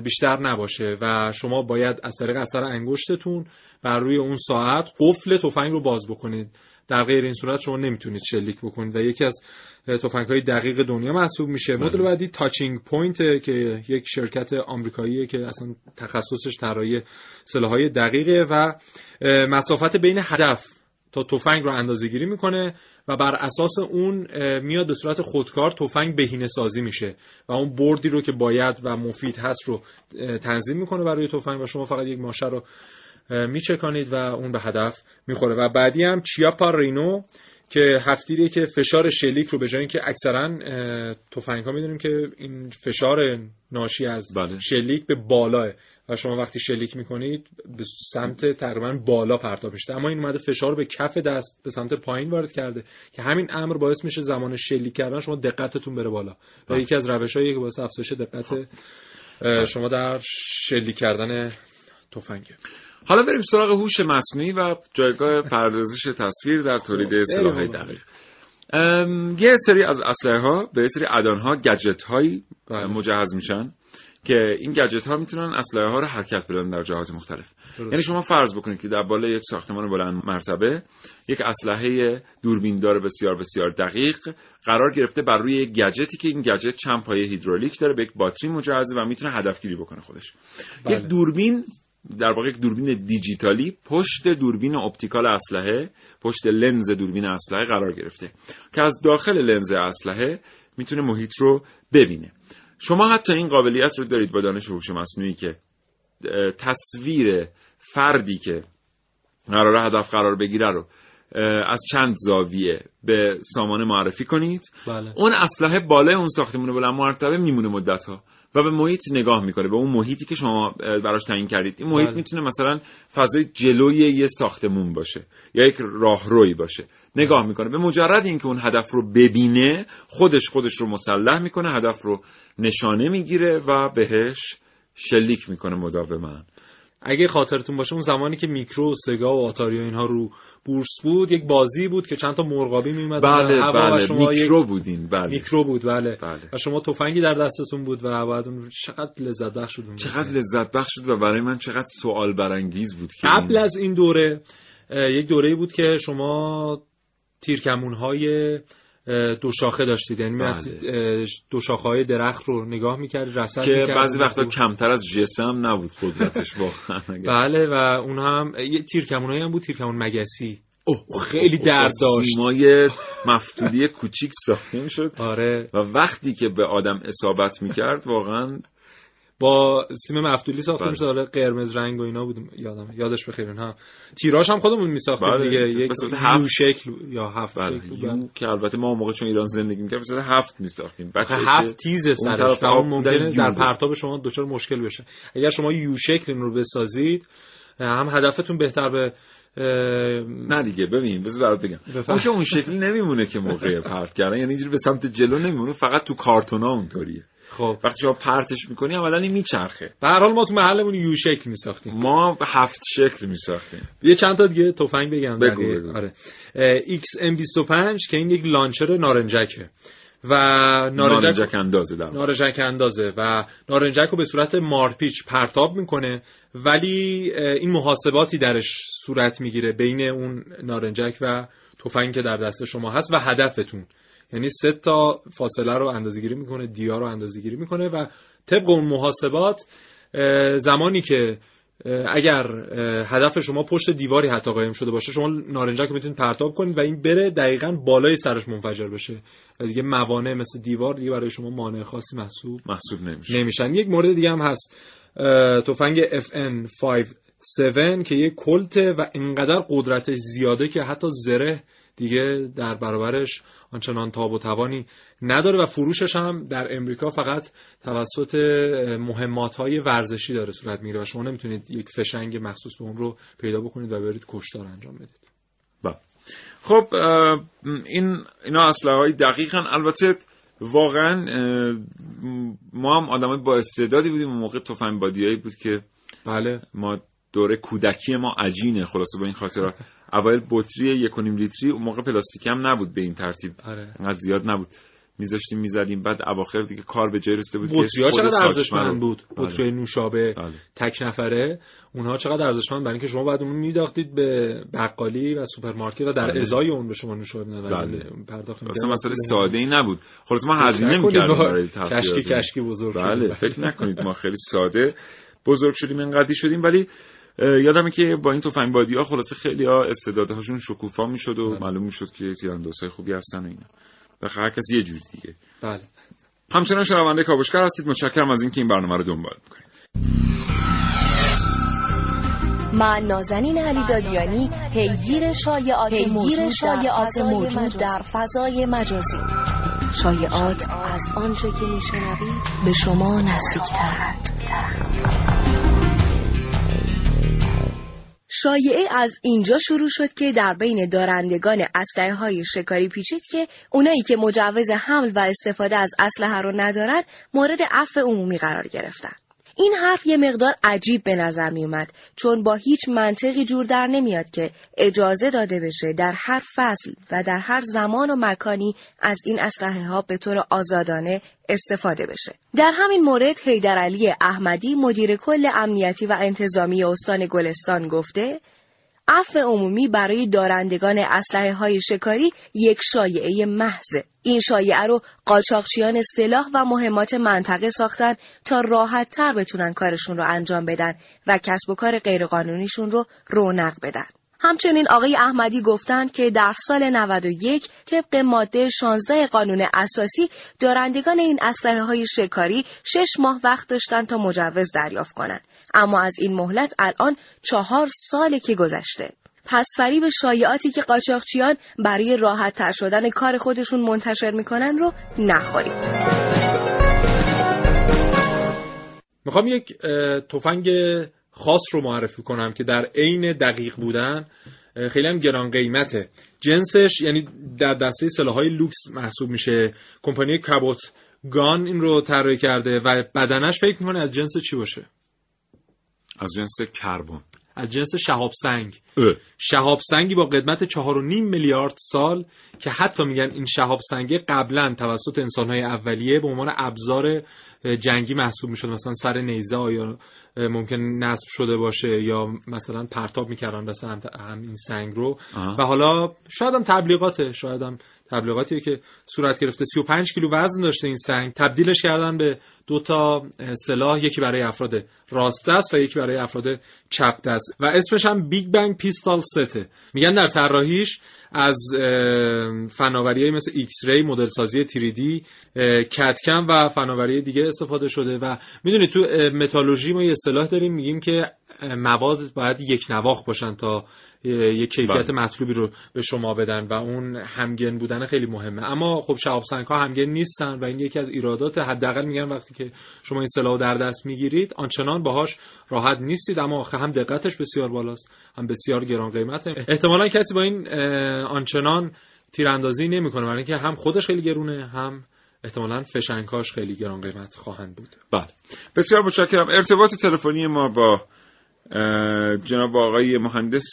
بیشتر نباشه و شما باید از طریق اثر انگشتتون بر روی اون ساعت قفل تفنگ رو باز بکنید. در غیر این صورت شما نمی‌تونید شلیک بکنید و یکی از تفنگ های دقیق دنیا محسوب میشه بله. مدل بعدی TrackingPoint که یک شرکت آمریکاییه که اصلا تخصصش طراحی های دقیقه و مسافت بین هدف تا تفنگ رو اندازه گیری می‌کنه و بر اساس اون میاد به صورت خودکار تفنگ بهینه سازی میشه و اون بردی رو که باید و مفید هست رو تنظیم می‌کنه برای تفنگ و شما فقط یک ماشه رو میچکانید و اون به هدف می‌خوره. و بعدی هم چیاپا رینو که هفتیریه که فشار شلیک رو به جای اینکه اکثرا تفنگ ها می‌دونیم که این فشار ناشی از بله. شلیک به بالاه و شما وقتی شلیک می‌کنید به سمت تقریبا بالا پرتاب میشه اما این اومده فشار به کف دست به سمت پایین وارد کرده که همین امر باعث میشه زمان شلیک کردن شما دقتتون بره بالا. و بله. یکی از روش که باعث افزایش دقت اه، شما در شلیک کردن تفنگه. حالا بریم سراغ هوش مصنوعی و جایگاه پردازش تصویر در تولید سلاح‌های. دقیق یه سری از اسلحه ها به سری ادان ها گجت هایی بله. مجهز میشن که این گجت ها می‌تونن اسلحه ها رو حرکت بدن در جهات مختلف درست. یعنی شما فرض بکنید که در بالای یک ساختمان بلند مرتبه یک اسلحه دوربیندار بسیار بسیار دقیق قرار گرفته بر روی یک گجتی که این گجت چند پایه هیدرولیک داره به یک باتری مجهزه و می‌تونه هدفگیری بکنه خودش بله. یک دوربین در واقع یک دوربین دیجیتالی پشت دوربین optical اسلحه پشت لنز دوربین اسلحه قرار گرفته که از داخل لنز اسلحه می‌تونه محیط رو ببینه. شما حتی این قابلیت رو دارید با دانش هوش مصنوعی که تصویر فردی که قرار هدف قرار بگیره رو از چند زاویه به سامانه معرفی کنید. بله. اون اسلحه بالای اون ساختمون بلند مرتبه میمونه مدت ها و به محیط نگاه می‌کنه به اون محیطی که شما براش تعیین کردید. این محیط بله. می‌تونه مثلا فضای جلوی یه ساختمون باشه یا یک راهروی باشه. نگاه می‌کنه. به مجرد اینکه اون هدف رو ببینه خودش خودش رو مسلح می‌کنه هدف رو نشانه می‌گیره و بهش شلیک می‌کنه مداوما. اگه خاطرتون باشه اون زمانی که میکرو و سگا و آتاری و اینها رو بورس بود یک بازی بود که چند تا مرغابی میومد بله هوا بله شما یک- میکرو بودین بله میکرو بود بله. بله. و شما تفنگی در دستتون بود و بعد اون چقدر لذت بخش اون چقدر. لذت بخش شد و برای من چقدر سوال برانگیز بود که قبل این- از این دوره یک دوره بود که شما تیرکمون های دو شاخه داشتید یعنی بله. دو شاخه های درخت رو نگاه می‌کرد رصد که می‌کرد. بعضی وقتا کمتر از جسم نبود قدرتش واقعا بله و اون هم یه تیرکمون هم بود تیرکمون مگسی اوه، خیلی درد داشت. سیمای مفتولی کوچیک ساخته می‌شد آره و وقتی که به آدم اصابت می‌کرد واقعا با سیم مفتولی ساخته بله. می‌شد آره قرمز رنگ و اینا بود یادم یادش بخیر اونها تیراش هم خودمون میساختیم بله، دیگه یک یو هفت. شکل یا هفت بله شکل. یو که البته ما اون موقع چون ایران زندگی می‌کردیم صورت هفت میساختیم آخه هفت تیز سرش ممکنه در. پرتاب شما دچار مشکل بشه اگر شما یو شکل این رو بسازید هم هدفتون بهتر به اه، نه دیگه ببین بذار برات بگم. اون که اون شکلی نمیمونه که موقع پرت کردن یعنی اینجوری به سمت جلو نمیمونه فقط تو کارتونا اونطوریه خب. وقتی شما پرتش می‌کنی عملا این میچرخه. به هر حال ما تو محلمون یو شکل میساختیم. ما هفت شکل میساختیم. یه چند تا دیگه تفنگ بگم. بگو، بقیه. بگو. آره. XM25 که این یک لانچر نارنجکه. و نارنجک نارنجک اندازه در. نارنجک اندازه. و نارنجک رو به صورت مارپیچ پرتاب می‌کنه. ولی این محاسباتی درش صورت می‌گیره بین اون نارنجک و تفنگی که در دست شما هست و هدفتون. یعنی سه تا فاصله رو اندازه گیری می‌کنه دیا رو اندازه گیری می‌کنه و طبق اون محاسبات زمانی که اگر هدف شما پشت دیواری حتی قایم شده باشه شما نارنجک رو می‌تونید پرتاب کنید و این بره دقیقا بالای سرش منفجر بشه. و دیگه موانع مثل دیوار دیگه برای شما مانع خاصی محسوب محسوب نمیشه. نمیشن. یک مورد دیگه هم هست. تفنگ FN57 که یک کلته و انقدر قدرتش زیاده که حتی زره دیگه در برابرش آنچنان تاب و توانی نداره و فروشش هم در امریکا فقط توسط مهمات های ورزشی داره صورت می‌گیره و شما نمی‌تونید یک فشنگ مخصوص به اون رو پیدا بکنید و برید کشتار انجام بدید. بله. خب این اینا اسلحه های دقیقا البته واقعا ما هم آدمای با استعدادی بودیم. اون موقع تفنگ بادیایی بود که بله. ما دوره کودکی ما عجینه خلاصه با این خاطر. اوایل بطری یک و نیم لیتری اون موقع پلاستیکی هم نبود به این ترتیب آره انقدر زیاد نبود میذاشتیم می‌زدیم بعد اواخر دیگه کار به جای رسیده بود بطری ها چقدر ارزشمند بود بله. بطری نوشابه بله. تک نفره اونها چقدر ارزشمند برای اینکه شما بعد اون میداختید به بقالی و سوپرمارکت و در بله. ازای اون به شما نوشابه بله. پرداخت اصلا. مسئله ساده ای نبود خلاص ما هزینه می‌کردیم برای کشکی. کشکی بزرگ بله شدیم. فکر نکنید ما خیلی ساده بزرگ شدیم اینقدی شدیم ولی یادمه که با این تفنگ بادی ها خلاصه خیلی ها استعدادهاشون شکوفا می‌شد و معلوم می‌شد که تیراندازهای خوبی هستن و اینا. بخاطر هر کسی یه جور دیگه. بله. همچنان شنونده کاوشگر هستید. متشکرم از اینکه این برنامه رو دنبال می‌کنید. من نازنین علی دادیانی پیگیر شایعات موجود, شایعات موجود در فضای مجازی. شایعات از آنچه که میشنوید به شما نزدیکترند شایعه از اینجا شروع شد که در بین دارندگان اسلحه های شکاری پیچید که اونایی که مجوز حمل و استفاده از اسلحه رو ندارن مورد عفو عمومی قرار گرفتن. این حرف یه مقدار عجیب به نظر می اومد چون با هیچ منطقی جور در نمیاد که اجازه داده بشه در هر فصل و در هر زمان و مکانی از این اسلحه ها به طور آزادانه استفاده بشه. در همین مورد حیدرعلی احمدی مدیر کل امنیتی و انتظامی استان گلستان گفته عفو عمومی برای دارندگان اسلحه های شکاری یک شایعه محضه. این شایعه رو قاچاقچیان سلاح و مهمات منطقه ساختن تا راحت تر بتونن کارشون رو انجام بدن و کسب و کار غیرقانونیشون رو رونق بدن. همچنین آقای احمدی گفتند که در سال 91 طبق ماده 16 قانون اساسی دارندگان این اسلحه های شکاری شش ماه وقت داشتن تا مجوز دریافت کنند. اما از این مهلت الان چهار ساله که گذشته. پس فریب شایعاتی که قاچاقچیان برای راحت تر شدن کار خودشون منتشر می‌کنن رو نخوریم. می‌خوام یک تفنگ خاص رو معرفی کنم که در عین دقیق بودن خیلی هم گران قیمته جنسش یعنی در دسته سلاحهای لوکس محسوب میشه کمپانی کابوت گان این رو طراحی کرده و بدنش فکر می‌کنه از جنس چی باشه از جنس کربن. از جنس شهاب سنگ. شهاب سنگی با قدمت 4.5 میلیارد سال که حتی میگن این شهاب سنگه قبلا توسط انسانهای اولیه به عنوان ابزار جنگی محسوب می‌شد. مثلا سر نیزه یا ممکن نصب شده باشه یا مثلا پرتاب می‌کردن به هم این سنگ رو. و حالا شاید هم تبلیغاته شاید هم تبلیغاتی که صورت گرفته. 35 کیلو وزن داشته این سنگ. تبدیلش کردن به دو تا سلاح یکی برای افراد راست دست و یکی برای افراد چپ دست. و اسمش هم Big Bang Pistol Set ه میگن در طراحیش از فناوری مثل X-ray مدل سازی 3D کتکم و فناوری دیگه استفاده شده. و می‌دونید تو متالورژی ما یه اصطلاح داریم. میگیم که مواد باید یک نواخ باشن تا یک کیفیت بله. مطلوبی رو به شما بدن و اون همگن بودن خیلی مهمه. اما خب شهاب سنگ ها همگن نیستن و این یکی از ایرادات حداقل میگن وقتی که شما این سلاح در دست می‌گیرید آنچنان باهاش راحت نیستید. اما هم دقتش بسیار بالاست هم بسیار گران قیمته احتمالا کسی با این آنچنان تیراندازی نمی‌کنه برای اینکه هم خودش خیلی گرونه هم احتمالا فشنگاش خیلی گران قیمت خواهند بود. بله. بسیار متشکرم. ارتباط تلفنی ما با جناب آقای مهندس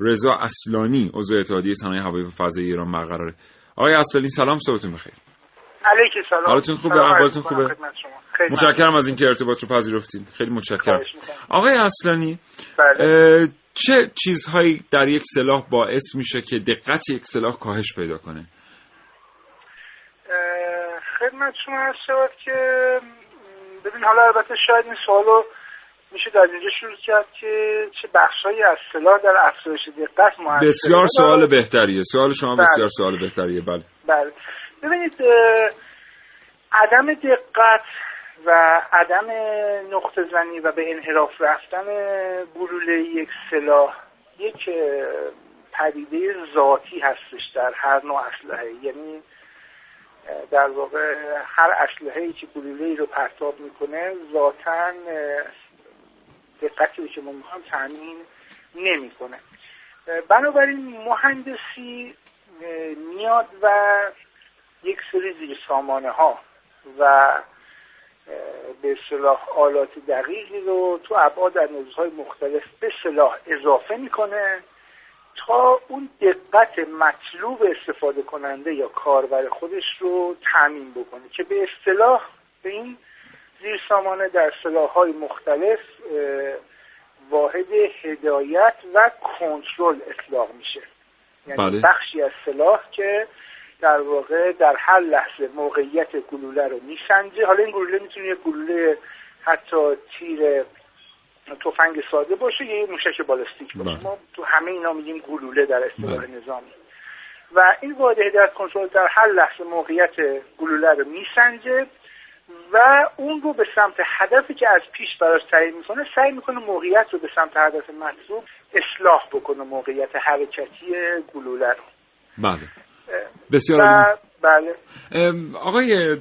رضا اصلانی عضو اتحادیه صنایع هوایی و فضایی ایران برقراره. آقای اصلانی سلام صبحتون بخیر. علیک سلام. حالتون خوبه؟ احوالتون خوبه؟ متشکرم از اینکه ارتباط رو پذیرفتید خیلی متشکرم. آقای اصلانی بله. چه چیزهایی در یک سلاح باعث میشه که دقت یک سلاح کاهش پیدا کنه؟ خدمت شما هست که ببین حالا البته شاید این سوالو میشه در اینجا شروع کرد که چه بخشهایی از سلاح در افزایش دقت مؤثره. بسیار سوال بهتریه. سوال شما بله. بسیار سوال بهتریه. بله. بله. ببینید عدم دقت و عدم نقطه زنی و به انحراف رفتن گلوله یک سلاح یک پدیده ذاتی هستش در هر نوع اسلحه. یعنی در واقع هر اسلحه که گلوله رو پرتاب می‌کنه ذاتا دقتی که ما می‌خوام تامین نمی‌کنه. بنابراین مهندسی میاد و یک سری زیر سامانه ها و به صلاح آلات دقیقی رو تو ابعاد در های مختلف به صلاح اضافه می‌کنه تا اون دقت مطلوب استفاده کننده یا کاربر خودش رو تعمین بکنه که به اصطلاح به این زیر سامانه در سلاح های مختلف واحد هدایت و کنترل اطلاق میشه یعنی بله. بخشی از سلاح که در واقع در هر لحظه موقعیت گلوله رو میسنجه حالا این گلوله می‌تونه یه گلوله حتی تیر تفنگ ساده باشه یا یه موشک بالستیک باشه بله. ما تو همه اینا میگیم گلوله در اصطلاح بله. نظامی و این واحد هدایت کنترل در هر لحظه موقعیت گلوله رو میسنجه و اون رو به سمت هدفی که از پیش براش تعیین می‌کنه سعی می‌کنه موقعیت رو به سمت هدف مطلوب اصلاح بکنه موقعیت حرکتی گلوله رو. بله. بسیار و. بله. آقای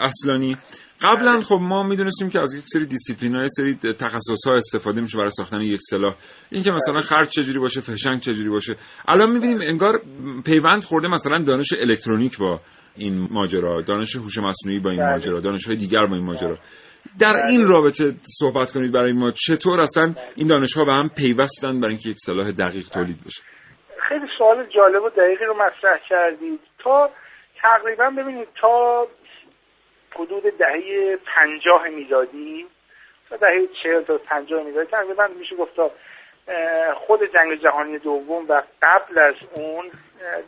اصلانی قبلا خب ما می‌دونستیم که از یک سری دیسیپلین های سری تخصص ها استفاده میشه برای ساختن یک سلاح. این که مثلا خرج چجوری باشه فشنگ چجوری باشه. الان می‌بینیم انگار پیوند خورده مثلا دانش الکترونیک با این ماجرا دانش هوش مصنوعی با این بله. ماجرا دانش های دیگر با این ماجرا. در این رابطه صحبت کنید برای ما چطور اصلا این دانش ها به هم پیوستن برای اینکه یک سلاح دقیق تولید بشه؟ خیلی سوال جالب و دقیقی رو مطرح کردید. تا تقریبا ببینید تا حدود دهه پنجاه میلادی. تا دهه چهل تا پنجاه میلادی. تقریبا میشه گفت خود جنگ جهانی دوم و قبل از اون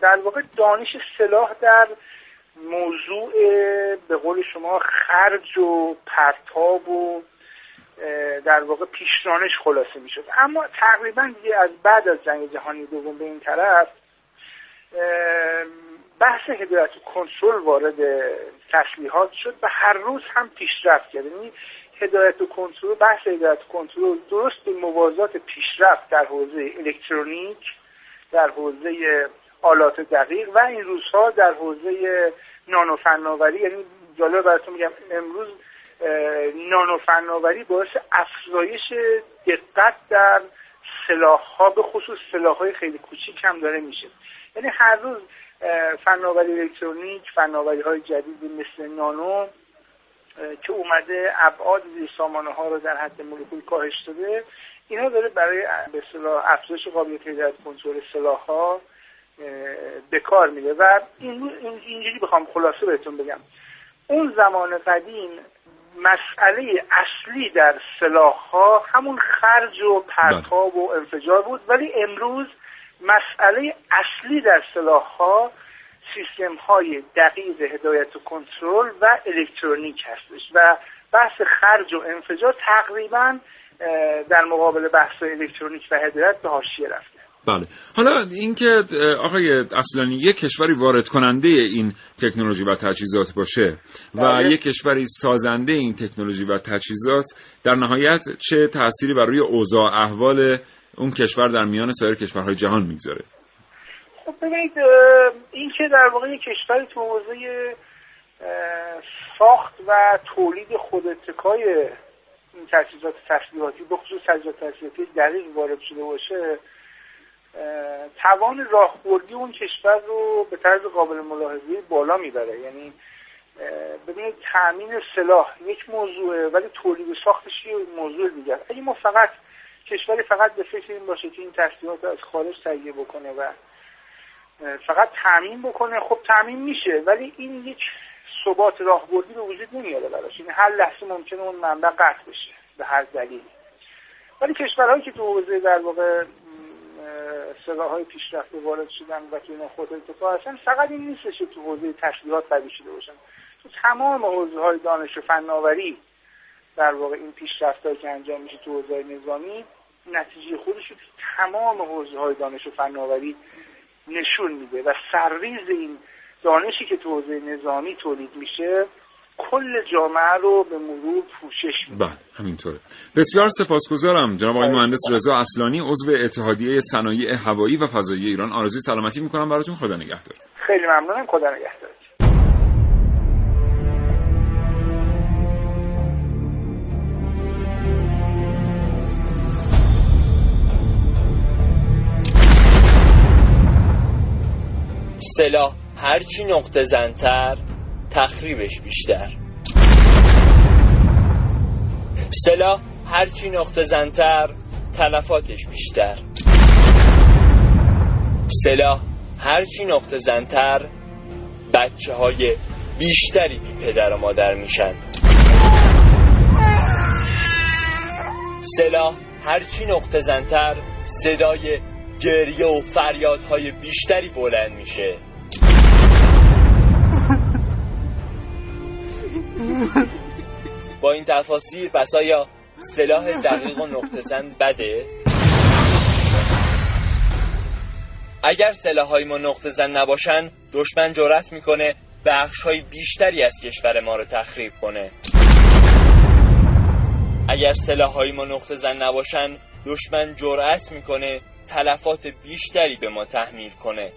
در واقع دانش سلاح در موضوع به قول شما خرج و پرتاب و در واقع پیشرانش خلاصه می شد اما تقریبا دیگه از بعد از جنگ جهانی دوم به این طرف بحث هدایت و کنترل وارد تسلیحات شد و هر روز هم پیشرفت کرد. یعنی هدایت و کنترل بحث هدایت و کنترل درست به موازات پیشرفت در حوزه الکترونیک در حوزه آلات دقیق و این روزها در حوزه نانو فناوری. یعنی جالب براتون میگم امروز نانو فناوری باعث افزایش دقت در سلاح ها به خصوص سلاح های خیلی کوچیک هم داره میشه. یعنی هر روز فناوری الکترونیک فناوری های جدیدی مثل نانو که اومده ابعاد سامانه ها رو در حد مولکول کاهش داده. اینا داره برای به اصطلاح افزایش قابلیت هدایت کنترل سلاح ها به کار میده و این- اینجوری بخوام خلاصه بهتون بگم. اون زمان قدیم مسئله اصلی در سلاح ها همون خرج و پرتاب و انفجار بود. ولی امروز مسئله اصلی در سلاح ها سیستم های دقیق هدایت و کنترل و الکترونیک هستش و بحث خرج و انفجار تقریبا در مقابل بحث الکترونیک و هدایت به حاشیه رفته بله حالا اینکه آقای اصلانی یک کشوری وارد کننده این تکنولوژی و تجهیزات باشه و بله. یک کشوری سازنده این تکنولوژی و تجهیزات در نهایت چه تأثیری بر روی اوضاع احوال اون کشور در میان سایر کشورهای جهان می‌گذاره. خب ببینید این که در واقع کشوری تو حوزه ساخت و تولید خوداتکای این تجهیزات تسلیحاتی به خصوص تجهیزات تسلیحاتی دقیق وارد شده باشه توان راهبردی اون کشور رو به طرز قابل ملاحظه بالا می‌بره. یعنی ببینید تامین سلاح یک موضوعه ولی تولید و ساختش یه موضوع دیگر. اگه ما فقط کشوری فقط به فکر این باشه که این رو از خارج تهیه بکنه و فقط تامین بکنه. خب تامین میشه ولی این یک ثبات راهبردی به وجود نمیاره براش. یعنی هر لحظه ممکنه اون منبع قطع بشه به هر دلیلی. ولی کشورهایی که تو حوزه در واقع سلاحهای پیشرفته وارد شدن و که اینا خود ارتفاع هستن فقط این نیستش که تو حوزه تسلیحات قوی شده باشن. تو تمام حوزه های دانش و فناوری در واقع این پیشرفتهایی که انجام میشه تو حوزه نظامی نتیجه خودش رو تو تمام حوزه های دانش و فناوری نشون میده و سرریز این دانشی که تو حوزه نظامی تولید میشه کل جامعه رو به مرور پوشش میده. بله همینطوره. بسیار سپاسگزارم جناب آقای مهندس رضا اصلانی عضو اتحادیه صنایع هوایی و فضایی ایران. آرزوی سلامتی می‌کنم براتون. خدا نگهدار. خیلی ممنونم. خدا نگهدارت سلاح هرچی نقطه زنتر تخریبش بیشتر. سلاح هرچی نقطه زنتر تلفاتش بیشتر. سلاح هرچی نقطه زنتر بچه های بیشتری بی پدر و مادر میشن. سلاح هرچی نقطه زنتر صدای گریه و فریادهای بیشتری بلند میشه با این تفاصیل پس آیا سلاح دقیق و زن بده؟ اگر سلاحهای ما نقطه زن نباشن دشمن جرأت می‌کنه بخش های بیشتری از کشور ما رو تخریب کنه اگر سلاح های ما نقطه زن نباشن دشمن جرأت می‌کنه تلفات بیشتری به ما تحمیل کنه.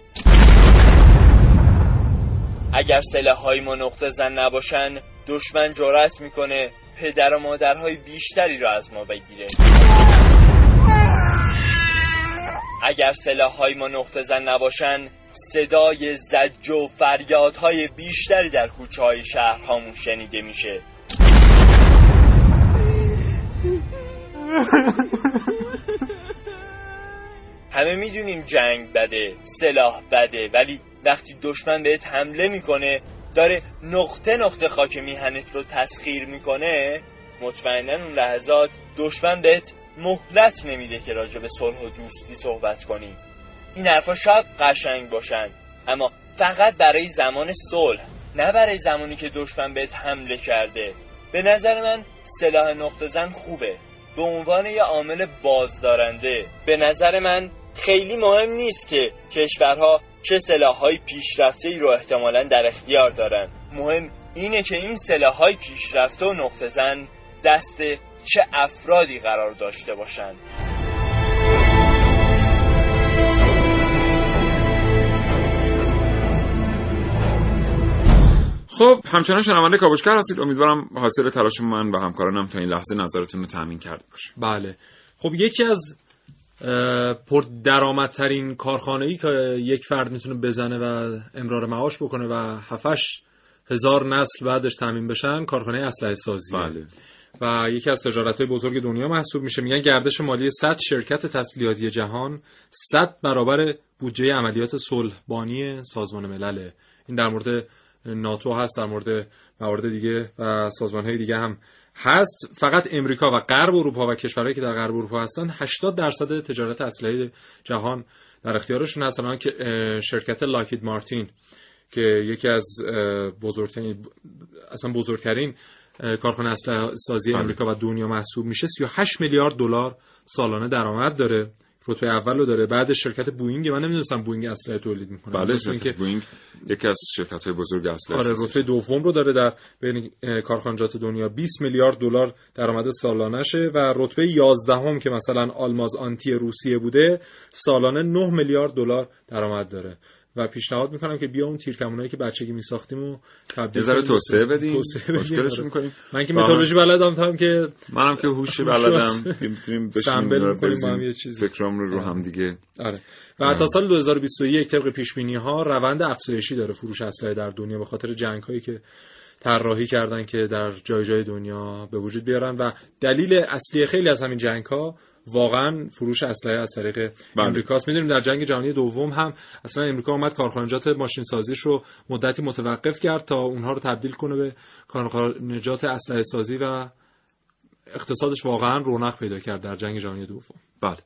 اگر سلاح های ما نقطه زن نباشن دشمن جرأت می‌کنه پدر و مادرهای بیشتری را از ما بگیره. اگر سلاح های ما نقطه زن نباشن صدای زج و فریادهای بیشتری در کوچه های شهرهامون شنیده میشه. همه می‌دونیم جنگ بده سلاح بده ولی وقتی دشمن بهت حمله می‌کنه داره نقطه نقطه خاک میهنت رو تسخیر می‌کنه مطمئنا اون لحظات دشمن بهت مهلت نمیده که راجع به صلح و دوستی صحبت کنیم این حرفا شاید قشنگ باشن اما فقط برای زمان صلح نه برای زمانی که دشمن بهت حمله کرده. به نظر من سلاح نقطه زن خوبه. به عنوان یه عامل بازدارنده. به نظر من خیلی مهم نیست که کشورها چه سلاحهای پیشرفته ای رو احتمالا در اختیار دارن. مهم اینه که این سلاحهای پیشرفته و نقطه زن دست چه افرادی قرار داشته باشند خب همچنان شنونده کاوشگر هستید. امیدوارم حاصل تلاش من و همکارانم تا این لحظه نظرتون رو تامین کرده باشه. بله. خب یکی از پر درآمدترین کارخانه ای که یک فرد می‌تونه بزنه و امرار معاش بکنه و هفتش هزار نسل بعدش تامین بشن کارخانه اسلحه سازی بله. و یکی از تجارت های بزرگ دنیا محسوب میشه. میگن گردش مالی 100 شرکت تسلیحاتی جهان 100 برابر بودجه عملیات صلحبانی سازمان ملله این در مورد ناتو هست در مورد موارد دیگه و سازمان های دیگه هم هست فقط امریکا و غرب اروپا و کشورهایی که در غرب اروپا هستن 80 درصد تجارت اسلحه جهان در اختیارشون هست. الان که شرکت لاکید مارتین که یکی از بزرگترین اصلا بزرگترین کارخانه اسلحه سازی امریکا و دنیا محسوب میشه. 38 میلیارد دلار سالانه درآمد داره. رتبه اول رو داره. بعد شرکت بوئینگ من نمی‌دونستم بوئینگ اسلحه تولید می‌کنه. بله شرکت بوئینگ یکی از شرکت های بزرگ اسلحه آره رتبه دوم رو داره در بین کارخانجات دنیا. 20 میلیارد دلار درآمد سالانشه و رتبه 11 هم که مثلا آلماز آنتی روسیه بوده سالانه 9 میلیارد دلار درآمد داره. و پیشنهاد می‌کنم که بیا اون تیرکمونایی که بچگی میساختیم و تبدیل کنیم. توسعه بدیم. آره. می‌کنیم من که متولوژی بلدم تا هم که منم که هوش بلدم. می‌تونیم یه چیزی. فکرام رو رو هم دیگه. آره. و تا سال 2021 طبق پیش بینی ها روند افزایشی داره فروش اسلحه در دنیا به خاطر جنگ هایی که طراحی کردن که در جای جای دنیا به وجود بیارن. و دلیل اصلی خیلی از همین جنگ ها واقعا فروش اسلحه از طریق بله. امریکاست. می‌دونیم در جنگ جهانی دوم هم اصلا امریکا اومد کارخانجات ماشین سازیش رو مدتی متوقف کرد تا اونها رو تبدیل کنه به کارخانجات اسلحه سازی و اقتصادش واقعا رونق پیدا کرد در جنگ جهانی دوم. بله.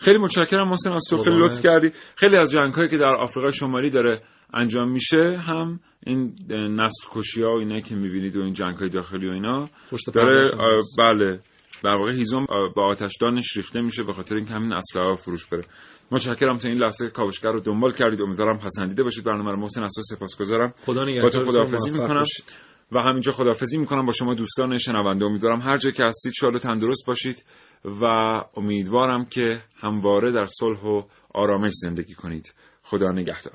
خیلی متشکرم محسن از تو خیلی لطف کردی. خیلی از جنگ هایی که در آفریقای شمالی داره انجام میشه هم این نسل کشی ها و اینا که می‌بینید و این جنگ های داخلی و اینا داره بله. در واقع هیزم با آتشدانش ریخته میشه به خاطر اینکه همین اسلحه فروش بره. متشکرم تا این لحظه کاوشگر رو دنبال کردید. امیدوارم پسندیده باشید. برنامه رو محسن اساس سپاسگزارم. خدا تو خداحافظی می‌کنم. و همینجا خداحافظی می‌کنم با شما دوستان شنونده. امیدوارم هر جا که هستید شاد و تندرست باشید و امیدوارم که همواره در صلح و آرامش زندگی کنید. خدا نگهدار.